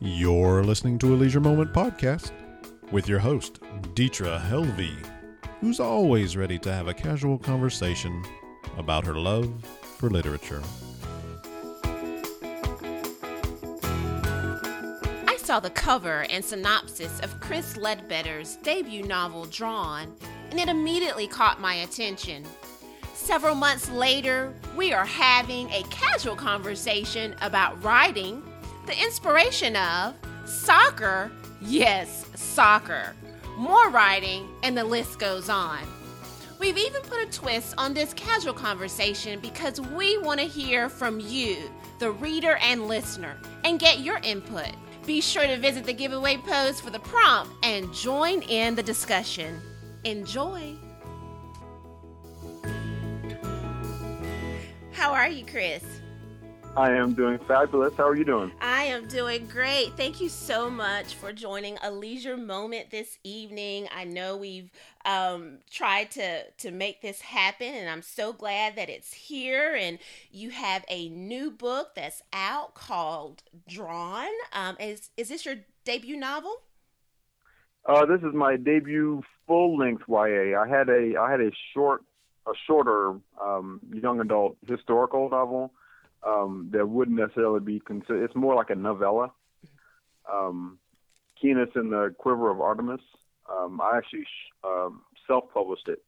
You're listening to a Leisure Moment podcast with your host, Deetra Helvey, who's always ready to have a casual conversation about her love for literature. I saw the cover and synopsis of Chris Ledbetter's debut novel, Drawn, and it immediately caught my attention. Several months later, we are having a casual conversation about writing, the inspiration of soccer, yes, soccer, more writing, and the list goes on. We've even put a twist on this casual conversation because we want to hear from you, the reader and listener, and get your input. Be sure to visit the giveaway post for the prompt and join in the discussion. Enjoy! How are you, Chris? I am doing fabulous. How are you doing? I am doing great. Thank you so much for joining a leisure moment this evening. I know we've um, tried to to make this happen, and I'm so glad that it's here. And you have a new book that's out called Drawn. Um, is is this your debut novel? Uh, this is my debut full length YA. I had a I had a short a shorter um, young adult historical novel um, that wouldn't necessarily be considered. It's more like a novella. Um, and the Quiver of Artemis. Um, I actually um, self-published it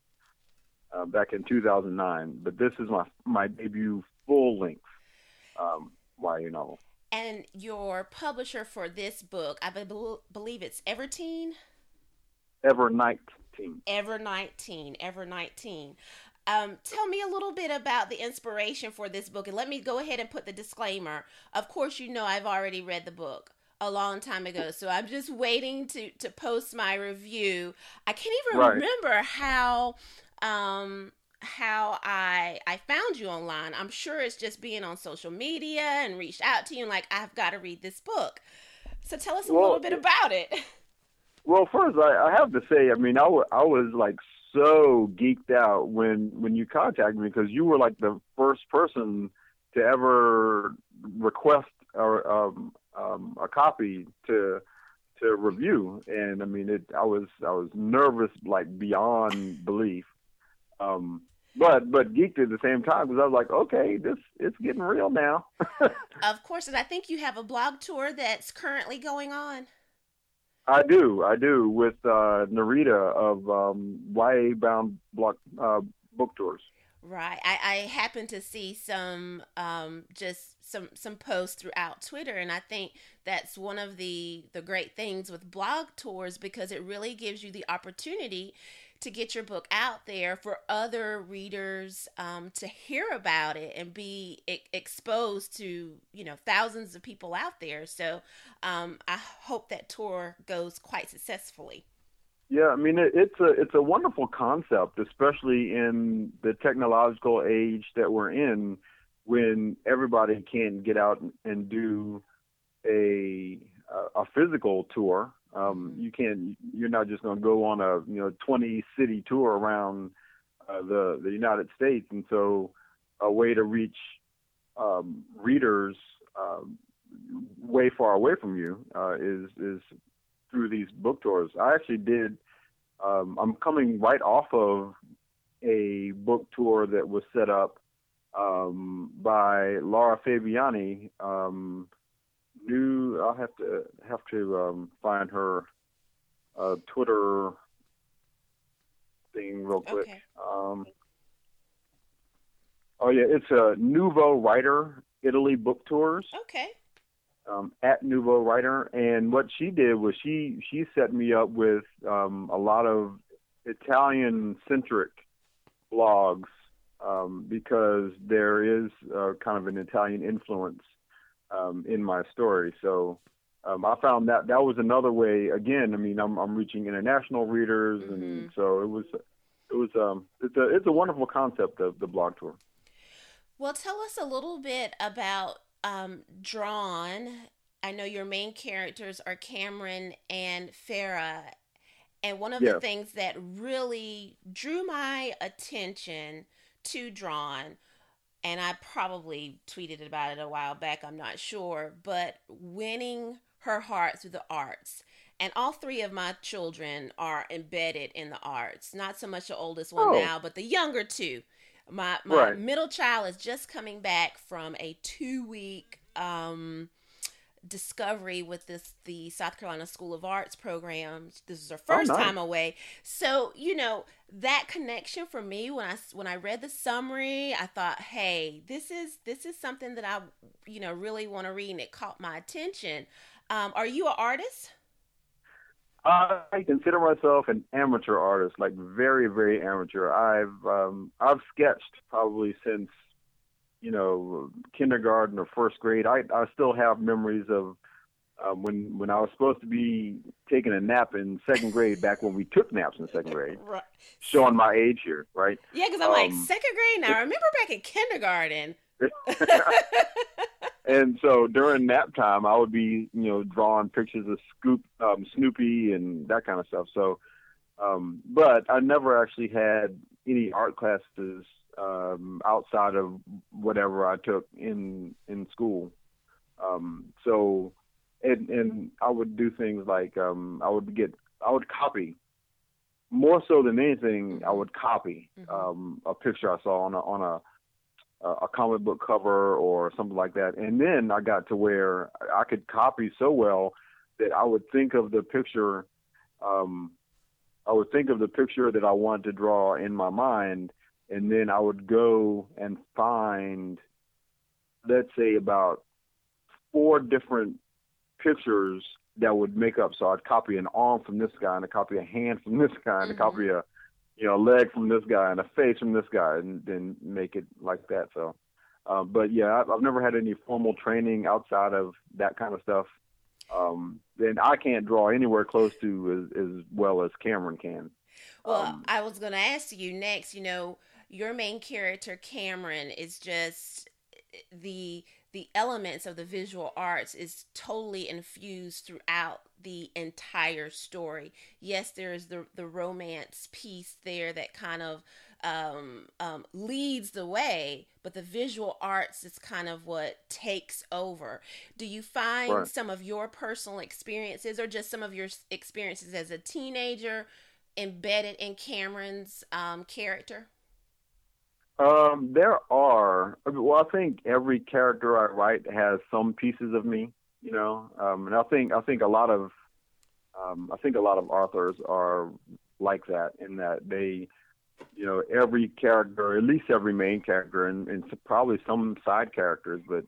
uh, back in 2009, but this is my my debut full-length um, YA novel. And your publisher for this book, I be- believe it's Everteen. Evernight Teen. Evernight Teen. Evernight Teen. Um, tell me a little bit about the inspiration for this book, and let me go ahead and put the disclaimer. Of course, you know I've already read the book a long time ago, so I'm just waiting to to post my review. I can't even Right. remember how um how I I found you online. I'm sure it's just being on social media and reached out to you and like I've got to read this book. So tell us a Well, little bit about it. Well, first, I, I have to say, I mean, I wa- I was like so geeked out when when you contacted me because you were like the first person to ever request a, um, um, a copy to to review, and I mean, it. I was I was nervous like beyond belief, um, but but geeked at the same time because I was like, okay, this it's getting real now. Of course, and I think you have a blog tour that's currently going on. I do, I do with uh, Narita of um, YA Bound Block uh, Book Tours. Right. I, I happen to see some um just some some posts throughout Twitter and I think that's one of the the great things with blog tours because it really gives you the opportunity to get your book out there for other readers um, to hear about it and be exposed to you know thousands of people out there so um, i hope that tour goes quite successfully Yeah, I mean it, it's a it's a wonderful concept, especially in the technological age that we're in, when everybody can get out and do a a physical tour. Um, you can't. you're not just going to go on a you know 20 city tour around uh, the the United States, and so a way to reach um, readers um, way far away from you uh, is is through these book tours. I actually did. Um, I'm coming right off of a book tour that was set up um, by Laura Fabiani. Um, new. I'll have to have to um, find her uh, Twitter thing real quick. Okay. Um, oh yeah, it's a Nouveau Writer Italy book tours okay um, at Nouveau Writer, and what she did was she she set me up with um, a lot of Italian centric blogs um, because there is uh, kind of an Italian influence um, in my story. So um, I found that that was another way. Again, I mean, I'm I'm reaching international readers, and Mhm. so it was it was um it's a it's a wonderful concept of the blog tour. Well, tell us a little bit about um, Drawn. I know your main characters are Cameron and Farah. And one of the things that really drew my attention to Drawn, and I probably tweeted about it a while back, I'm not sure, but winning her heart through the arts. And all three of my children are embedded in the arts. Not so much the oldest one Oh. now, but the younger two. My my Right. middle child is just coming back from a two week um, discovery with this the South Carolina School of Arts program. This is her first Oh, nice. time away. So you know that connection for me when I when I read the summary, I thought, hey, this is this is something that I you know really want to read, and it caught my attention. Um, are you an artist? I consider myself an amateur artist, like very, very amateur. I've um, I've sketched probably since you know kindergarten or first grade. I I still have memories of um, when when I was supposed to be taking a nap in second grade, back when we took naps in second grade. Right. Showing my age here, right? Yeah, because I'm like Um, second grade now. I remember back in kindergarten. and so during nap time, I would be, you know, drawing pictures of Scoop, um, Snoopy, and that kind of stuff. So, um, but I never actually had any art classes um, outside of whatever I took in in school. Um, so, and and I would do things like um, I would get, I would copy. More so than anything, I would copy Mhm. um, a picture I saw on a on a a comic book cover or something like that. And then I got to where I could copy so well that I would think of the picture. Um, I would think of the picture that I wanted to draw in my mind, and then I would go and find, let's say, about four different pictures that would make up. So I'd copy an arm from this guy, and I'd copy a hand from this guy, and Mhm. I'd copy a you know, a leg from this guy and a face from this guy, and then make it like that. So, uh, but yeah, I've, I've never had any formal training outside of that kind of stuff. Um, and I can't draw anywhere close to as, as well as Cameron can. Well, Um, I was going to ask you next. You know, your main character Cameron is just the the elements of the visual arts is totally infused throughout the entire story. Yes, there is the the romance piece there that kind of um, um, leads the way, but the visual arts is kind of what takes over. Do you find Right. some of your personal experiences, or just some of your experiences as a teenager, embedded in Cameron's um, character? Um, there are. Well, I think every character I write has some pieces of me, you know. Um, and I think I think a lot of um, I think a lot of authors are like that in that they, you know, every character, at least every main character, and, and probably some side characters, but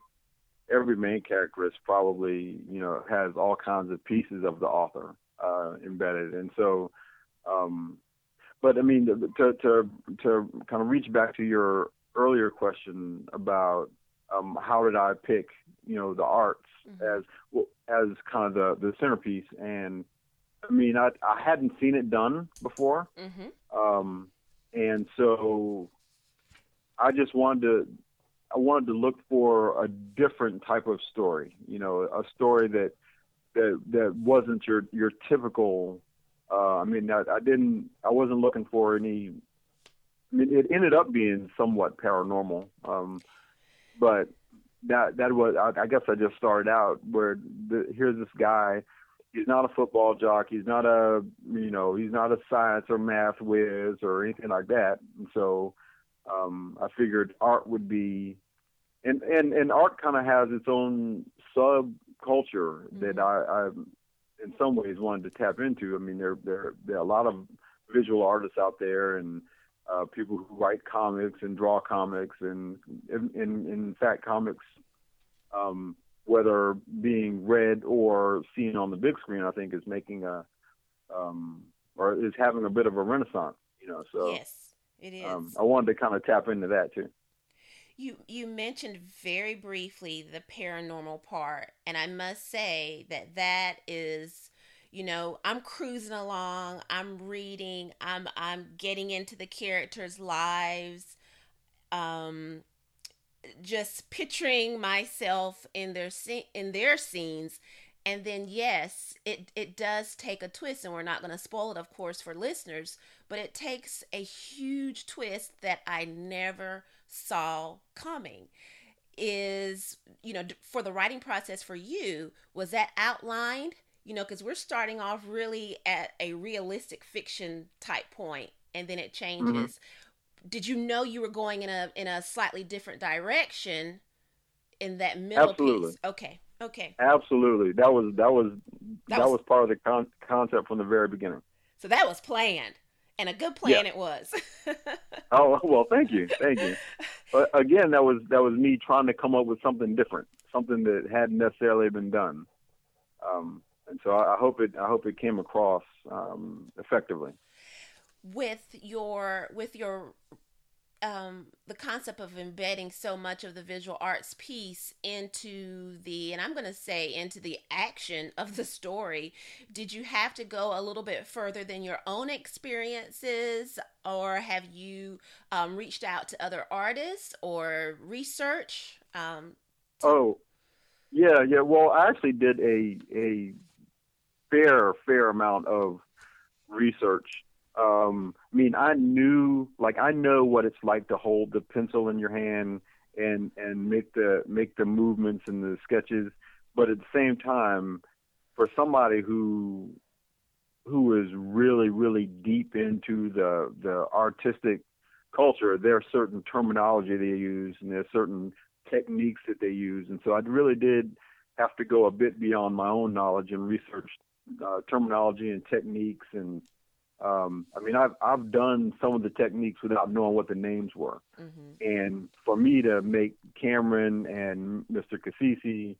every main character is probably you know has all kinds of pieces of the author uh, embedded, and so. Um, but I mean, to to to kind of reach back to your earlier question about um, how did I pick, you know, the arts Mhm. as well, as kind of the the centerpiece, and I mean, I I hadn't seen it done before, Mm-hmm. um, and so I just wanted to I wanted to look for a different type of story, you know, a story that that that wasn't your your typical. Uh, I mean, I, I didn't. I wasn't looking for any. I mean, it ended up being somewhat paranormal, um, but that that was. I, I guess I just started out where the, here's this guy. He's not a football jock. He's not a you know. He's not a science or math whiz or anything like that. And so um, I figured art would be, and and and art kind of has its own subculture that I, I in some ways wanted to tap into. I mean, there there there are a lot of visual artists out there and uh, people who write comics and draw comics and in in, in fact comics um, whether being read or seen on the big screen I think is making a um, or is having a bit of a renaissance you know so yes, it is. um, I wanted to kind of tap into that too You you mentioned very briefly the paranormal part, and I must say that that is, you know, I'm cruising along, I'm reading, I'm I'm getting into the characters' lives, um, just picturing myself in their in their scenes, and then yes, it it does take a twist, and we're not going to spoil it, of course, for listeners, but it takes a huge twist that I never saw coming. is you know for the writing process for you was that outlined you know because we're starting off really at a realistic fiction type point and then it changes mm-hmm. did you know you were going in a in a slightly different direction in that middle Absolutely. piece okay okay Absolutely. That was that was that, that was, was, part of the con- concept from the very beginning. So that was planned and a good plan yeah. it was. oh well, thank you, thank you. But again, that was that was me trying to come up with something different, something that hadn't necessarily been done. Um, and so I, I, hope it I hope it came across um, effectively. With your with your um, the concept of embedding so much of the visual arts piece into the, and I'm going to say into the action of the story, did you have to go a little bit further than your own experiences, or have you um, reached out to other artists or research? Um, to- oh, yeah, yeah. Well, I actually did a a fair fair amount of research um, I mean, I knew, like, I know what it's like to hold the pencil in your hand and and make the make the movements and the sketches, but at the same time, for somebody who who is really really deep into the the artistic culture, there's certain terminology they use and there's certain techniques that they use, and so I really did have to go a bit beyond my own knowledge and research uh, terminology and techniques and um, I mean, I've I've done some of the techniques without knowing what the names were, mm-hmm. and for me to make Cameron and Mr. Cassisi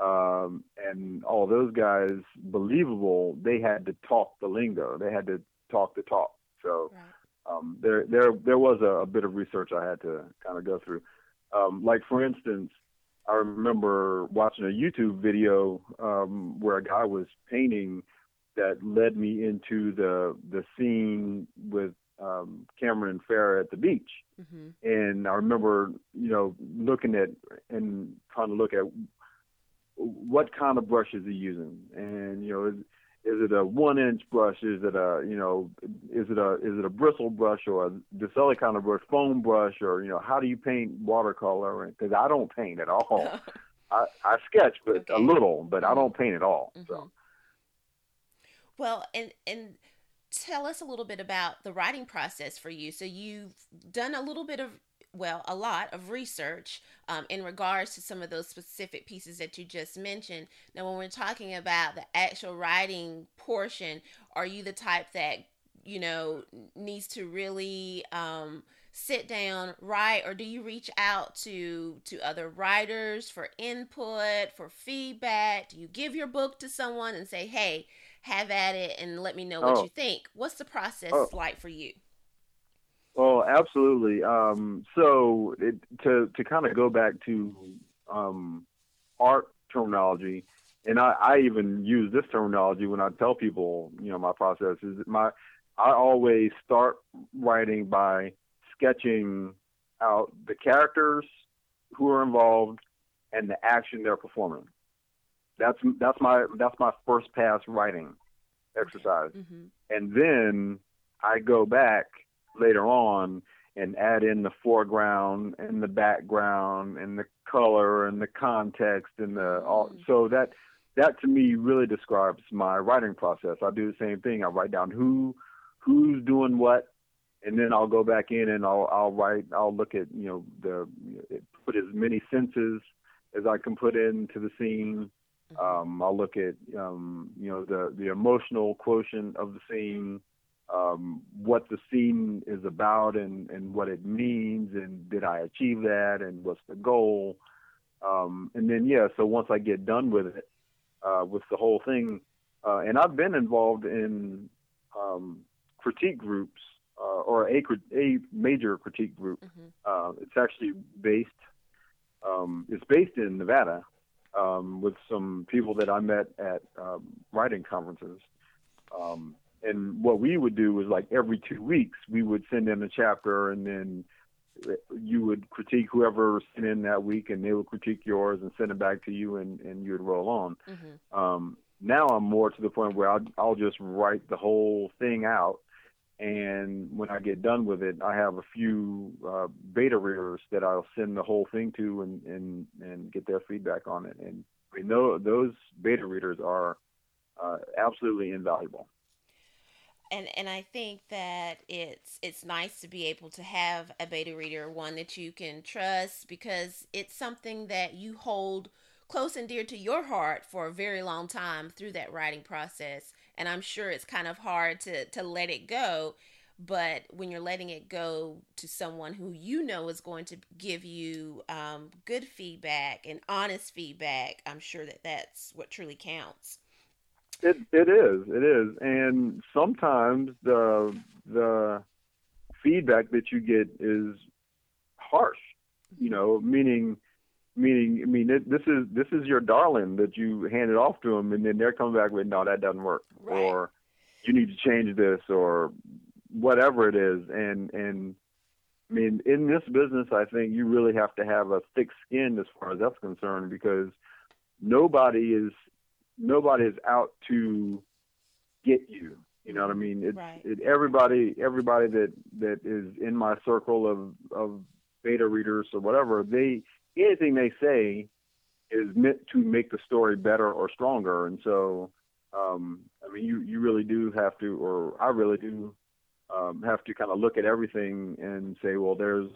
um, and all those guys believable, they had to talk the lingo. They had to talk the talk. So right. um, there there there was a, a, bit of research I had to kind of go through. Um, like for instance, I remember watching a YouTube video um, where a guy was painting that led me into the the scene with um, Cameron and Farrah at the beach. Mm-hmm. And I remember, you know, looking at and trying to look at what kind of brush is he using, and you know, is, is it a one inch brush? Is it a you know, is it a is it a bristle brush or a this other kind of brush, foam brush, or you know, how do you paint watercolor? Because I don't paint at all. I, I sketch, but okay. a little, but I don't paint at all. Mm-hmm. So. Well, and and tell us a little bit about the writing process for you. So you've done a little bit of well, a lot of research um, in regards to some of those specific pieces that you just mentioned. Now, when we're talking about the actual writing portion, are you the type that you know needs to really um, sit down, write, or do you reach out to to other writers for input, for feedback? Do you give your book to someone and say, "Hey"? Have at it and let me know what oh. you think. What's the process oh. like for you? Well, absolutely. Um, so it, to to kind of go back to um, art terminology, and I, I even use this terminology when I tell people, you know, my process is my I always start writing by sketching out the characters who are involved and the action they're performing. That's that's my that's my first pass writing exercise, mm-hmm. and then I go back later on and add in the foreground and the background and the color and the context and the all. Mm-hmm. So that that to me really describes my writing process. I do the same thing. I write down who who's doing what, and then I'll go back in and I'll I'll write. I'll look at you know the put as many senses as I can put into the scene. Um, I'll look at um, you know the the emotional quotient of the scene, um, what the scene is about, and and what it means, and did I achieve that, and what's the goal, um, and then yeah. So once I get done with it, uh, with the whole thing, uh, and I've been involved in um, critique groups uh, or a a major critique group. Mm-hmm. Uh, it's actually based. Um, it's based in Nevada, um, with some people that I met at um, writing conferences. Um, and what we would do was like every two weeks, we would send in a chapter and then you would critique whoever sent in that week and they would critique yours and send it back to you and, and you would roll on. Mm-hmm. Um, now I'm more to the point where I'll, I'll just write the whole thing out And when I get done with it, I have a few uh, beta readers that I'll send the whole thing to and, and, and get their feedback on it. And we know those beta readers are uh, absolutely invaluable. And and I think that it's it's nice to be able to have a beta reader, one that you can trust, because it's something that you hold close and dear to your heart for a very long time through that writing process. And I'm sure it's kind of hard to to let it go but when you're letting it go to someone who you know is going to give you um, good feedback and honest feedback i'm sure that that's what truly counts. It it is it is. And sometimes the the feedback that you get is harsh you know meaning meaning i mean it, this is this is your darling that you handed off to them and then they're coming back with no that doesn't work right. or you need to change this or whatever it is and and I mean in this business I think you really have to have a thick skin as far as that's concerned because nobody is nobody is out to get you you know what I mean it's right. it, everybody everybody that that is in my circle of of beta readers or whatever they anything they say is meant to make the story better or stronger and so um I mean you you really do have to or I really do um, have to kind of look at everything and say, well, there's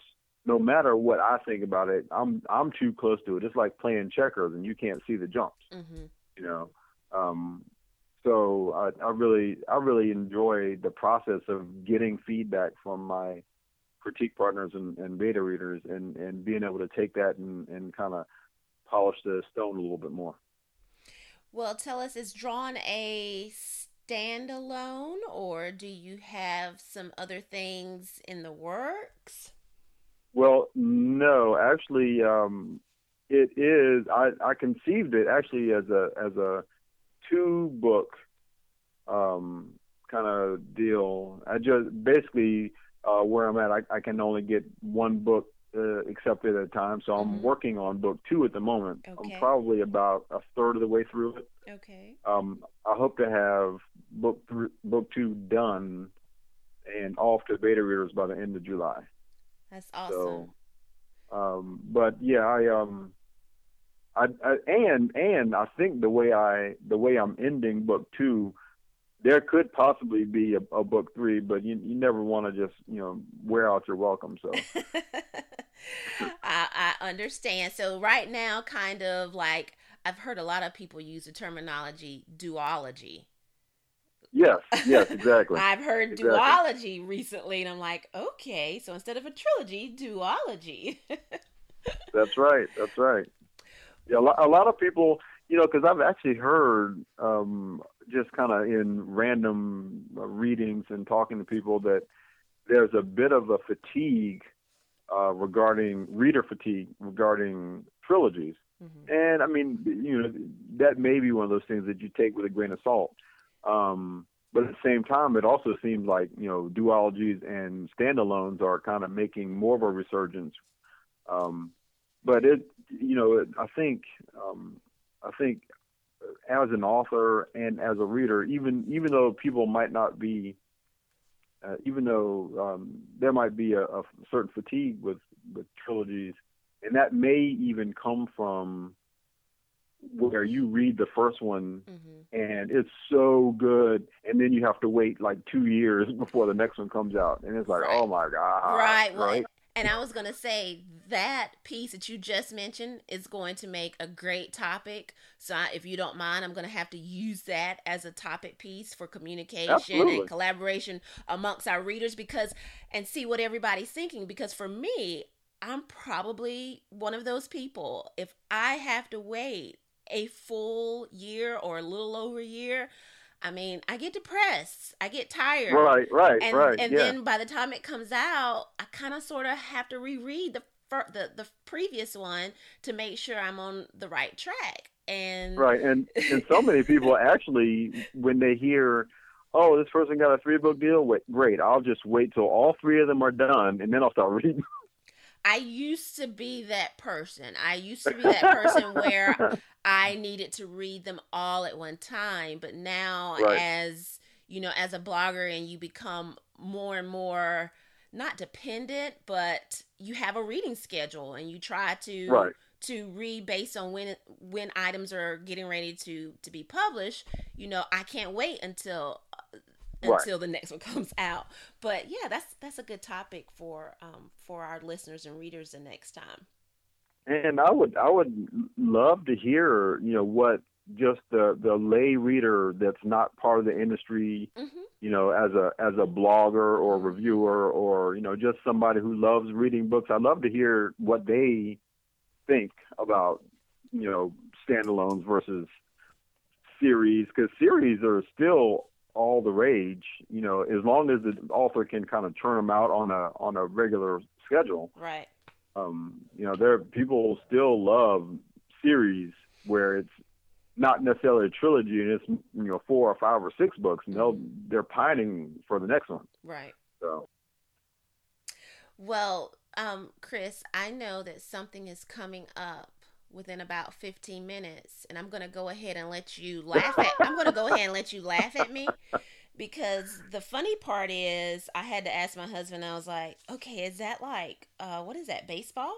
no matter what I think about it, I'm I'm too close to it. It's like playing checkers and you can't see the jumps. Mm-hmm. You know, um, so I, I really I really enjoy the process of getting feedback from my critique partners and, and beta readers and, and being able to take that and, and kind of polish the stone a little bit more. Well, tell us, is Drawn a standalone or do you have some other things in the works? Well, no, actually, um, it is. I, I conceived it actually as a as a two book um, kind of deal. I just basically uh, where I'm at, I, I can only get one book uh, accepted at a time. So I'm Mhm. working on book two at the moment. Okay. I'm probably about a third of the way through it. Okay. Um, I hope to have book th- book two done and off to beta readers by the end of July. That's awesome. So, um, but yeah, I um, I, I and and I think the way I the way I'm ending book two, there could possibly be a, a book three, but you you never want to just you know wear out your welcome. So I, I understand. So right now, kind of like I've heard a lot of people use the terminology duology. yes, yes, exactly. I've heard Exactly. duology recently, and I'm like, okay, so instead of a trilogy, duology. That's right. That's right. Yeah, a lot, a lot of people, you know, because I've actually heard um, just kind of in random uh, readings and talking to people that there's a bit of a fatigue uh, regarding reader fatigue regarding trilogies. Mhm. And I mean, you know, that may be one of those things that you take with a grain of salt. Um, but at the same time, it also seems like you know duologies and standalones are kind of making more of a resurgence. Um, but it, you know, it, I think, um, I think, as an author and as a reader, even even though people might not be, uh, even though um, there might be a, a certain fatigue with with trilogies, and that may even come from where you read the first one Mhm. and it's so good and then you have to wait like two years before the next one comes out and it's like Right. oh my god right. Right And I was going to say that piece that you just mentioned is going to make a great topic. So, I, if you don't mind, I'm going to have to use that as a topic piece for communication Absolutely. and collaboration amongst our readers because, and see what everybody's thinking. Because for me, I'm probably one of those people. If I have to wait a full year or a little over a year, I mean, I get depressed. I get tired right right and right and yeah then by the time it comes out, I kind of sort of have to reread the, the the previous one to make sure I'm on the right track. And right and and so many people actually when they hear oh this person got a three book deal wait, great i'll just wait till all three of them are done and then i'll start reading I used to be that person. I used to be that person where I needed to read them all at one time, but now Right. as you know, as a blogger and you become more and more not dependent, but you have a reading schedule and you try to Right. to read based on when when items are getting ready to to be published. You know, I can't wait until uh, Right. until the next one comes out. But yeah, that's that's a good topic for um for our listeners and readers the next time. And I would I would love to hear, you know, what just the the lay reader that's not part of the industry, Mm-hmm. you know, as a as a blogger or reviewer or you know just somebody who loves reading books. I'd love to hear what they think about you know standalones versus series because series are still all the rage. You know, as long as the author can kind of turn them out on a on a regular schedule Right. um, you know, there people still love series where it's not necessarily a trilogy and it's you know four or five or six books, and they'll they're pining for the next one. Right. So Well, um, Chris, I know that something is coming up within about 15 minutes, and I'm going to go ahead and let you laugh at I'm going to go ahead and let you laugh at me because the funny part is I had to ask my husband I was like, "Okay, is that like uh what is that baseball?"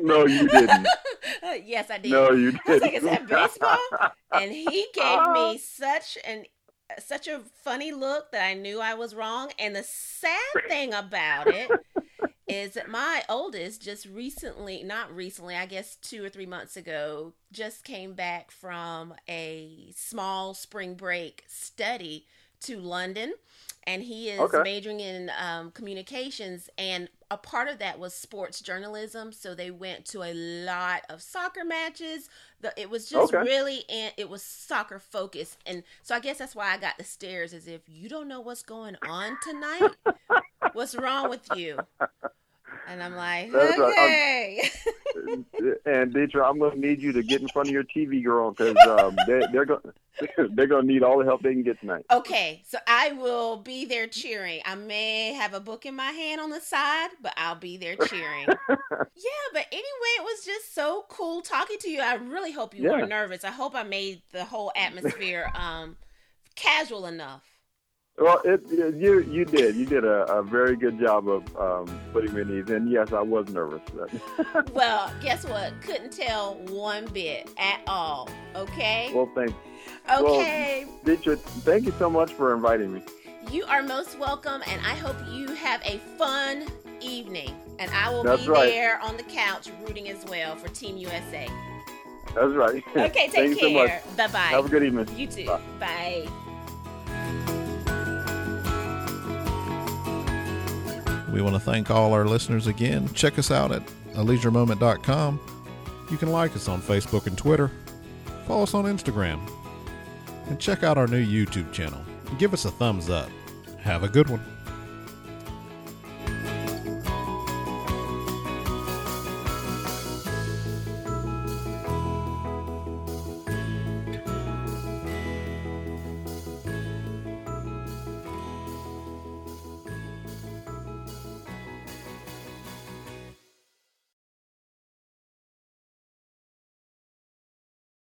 no, you didn't. yes, I did. No, you I was like, didn't. "Is that baseball?" and he gave me such an such a funny look that I knew I was wrong. And the sad thing about it is that my oldest just recently, not recently, I guess two or three months ago, just came back from a small spring break study to London. And he is Okay. majoring in um, communications, and a part of that was sports journalism. So they went to a lot of soccer matches. The, it was just Okay. really, and it was soccer focused, and so I guess that's why I got the stares. As if you don't know what's going on tonight. What's wrong with you? And I'm like, That's right. okay. and Deidre, I'm going to need you to get in front of your TV girl because um, they, they're going they're going to need all the help they can get tonight. okay, so I will be there cheering. I may have a book in my hand on the side, but I'll be there cheering. yeah, but anyway, it was just so cool talking to you. I really hope you Yeah. weren't nervous. I hope I made the whole atmosphere um casual enough. Well, it, it- you you did you did a, a very good job of um, putting me at ease, and yes, I was nervous. Well, guess what? Couldn't tell one bit at all. Okay? well, thank Okay. Deidre, thank you so much for inviting me. You are most welcome, and I hope you have a fun evening. And I will That's be right. there on the couch rooting as well for Team USA. That's right. Okay, Thank take so care. Bye bye. Have a good evening. You too. Bye. Bye. We want to thank all our listeners again. Check us out at aleisuremoment.com. You can like us on Facebook and Twitter. Follow us on Instagram. And check out our new YouTube channel. Give us a thumbs up. Have a good one.